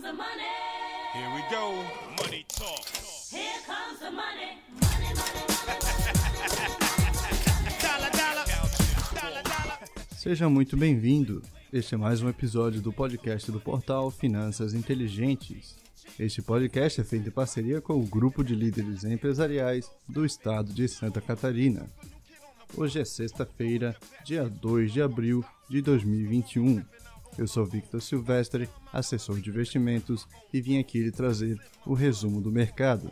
comes the money. Here we go. Money talk. Here comes the money. Money, money, dollar. Seja muito bem-vindo. Este é mais um episódio do podcast do portal Finanças Inteligentes. Este podcast é feito em parceria com o grupo de líderes empresariais do estado de Santa Catarina. Hoje é sexta-feira, dia 2 de abril de 2021. Eu sou Victor Silvestre, assessor de investimentos, e vim aqui lhe trazer o resumo do mercado.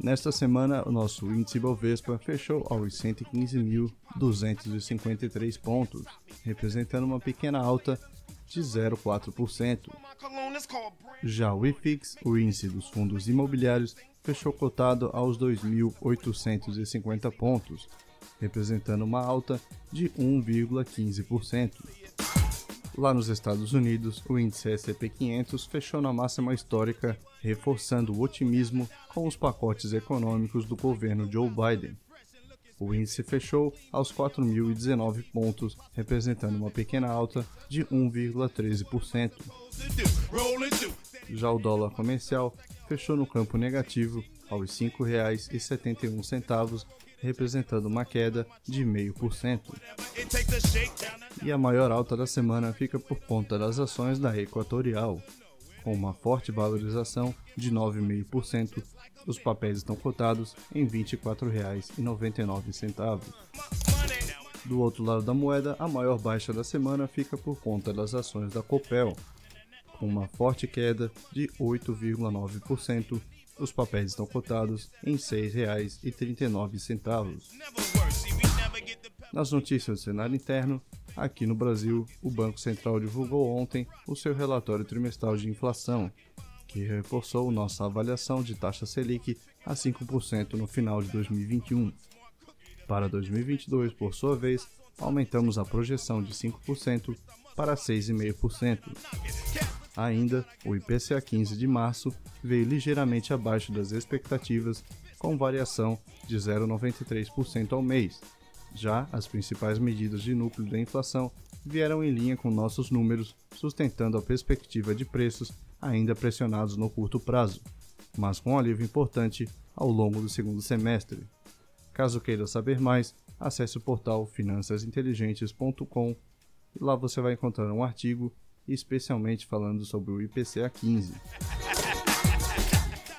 Nesta semana, o nosso índice Bovespa fechou aos 115.253 pontos, representando uma pequena alta de 0,4%. My cologne is called Brand. Já o IFIX, o índice dos fundos imobiliários, fechou cotado aos 2.850 pontos, representando uma alta de 1,15%. Lá nos Estados Unidos, o índice S&P 500 fechou na máxima histórica, reforçando o otimismo com os pacotes econômicos do governo Joe Biden. O índice fechou aos 4.019 pontos, representando uma pequena alta de 1,13%. Roll it through. Já o dólar comercial fechou no campo negativo aos R$ 5,71, representando uma queda de 0,5%. It takes a shakedown. E a maior alta da semana fica por conta das ações da Equatorial. Com uma forte valorização de 9,5%, os papéis estão cotados em R$ 24,99. Money now. Do outro lado da moeda, a maior baixa da semana fica por conta das ações da Copel. Com uma forte queda de 8,9%, os papéis estão cotados em R$ 6,39. Never worse. See, we never get the Nas notícias do cenário interno, aqui no Brasil, o Banco Central divulgou ontem o seu relatório trimestral de inflação, que reforçou nossa avaliação de taxa Selic a 5% no final de 2021. Para 2022, por sua vez, aumentamos a projeção de 5% para 6,5%. Ainda, o IPCA 15 de março veio ligeiramente abaixo das expectativas, com variação de 0,93% ao mês. Já as principais medidas de núcleo da inflação vieram em linha com nossos números, sustentando a perspectiva de preços ainda pressionados no curto prazo, mas com um alívio importante ao longo do segundo semestre. Caso queira saber mais, acesse o portal finançasinteligentes.com e lá você vai encontrar um artigo especialmente falando sobre o IPCA 15.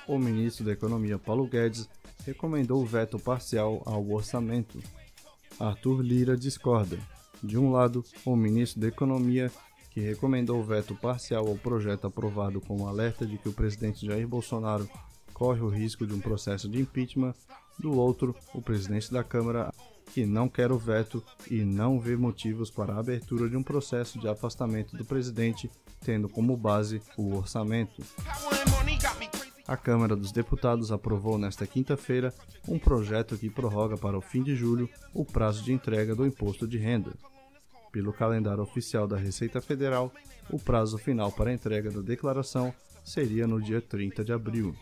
O ministro da Economia Paulo Guedes recomendou o veto parcial ao orçamento. Arthur Lira discorda. De um lado, o ministro da Economia, que recomendou o veto parcial ao projeto aprovado com o alerta de que o presidente Jair Bolsonaro corre o risco de um processo de impeachment, do outro, o presidente da Câmara, que não quer o veto e não vê motivos para a abertura de um processo de afastamento do presidente, tendo como base o orçamento. A Câmara dos Deputados aprovou nesta quinta-feira um projeto que prorroga para o fim de julho o prazo de entrega do imposto de renda. Pelo calendário oficial da Receita Federal, o prazo final para a entrega da declaração seria no dia 30 de abril.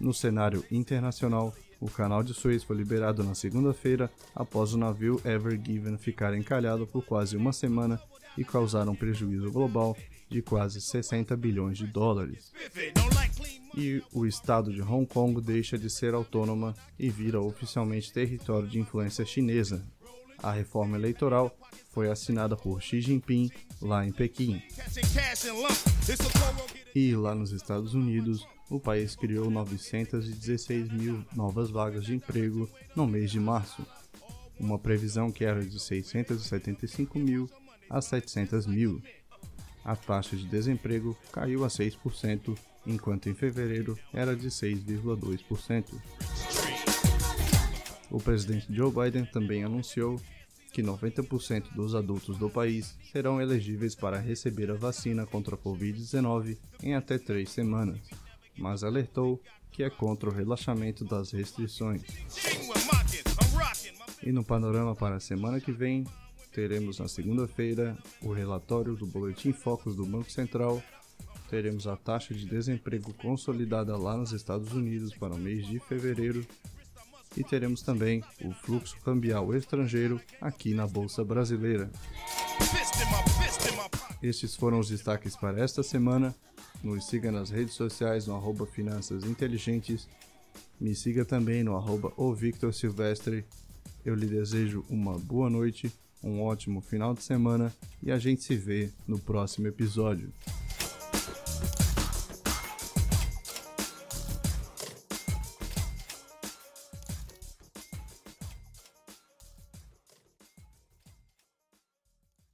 No cenário internacional, o canal de Suez foi liberado na segunda-feira após o navio Ever Given ficar encalhado por quase uma semana e causar um prejuízo global de quase 60 bilhões de dólares. E o estado de Hong Kong deixa de ser autônoma e vira oficialmente território de influência chinesa. A reforma eleitoral foi assinada por Xi Jinping lá em Pequim. E lá nos Estados Unidos, o país criou 916 mil novas vagas de emprego no mês de março, uma previsão que era de 675 mil a 700 mil. A taxa de desemprego caiu a 6%, enquanto em fevereiro era de 6,2%. O presidente Joe Biden também anunciou que 90% dos adultos do país serão elegíveis para receber a vacina contra a Covid-19 em até três semanas, mas alertou que é contra o relaxamento das restrições. E no panorama para a semana que vem, teremos na segunda-feira o relatório do Boletim Focus do Banco Central, teremos a taxa de desemprego consolidada lá nos Estados Unidos para o mês de fevereiro e teremos também o fluxo cambial estrangeiro aqui na Bolsa Brasileira. Estes foram os destaques para esta semana. Nos siga nas redes sociais no arroba Finanças Inteligentes. Me siga também no arroba o Victor Silvestre. Eu lhe desejo uma boa noite, um ótimo final de semana e a gente se vê no próximo episódio.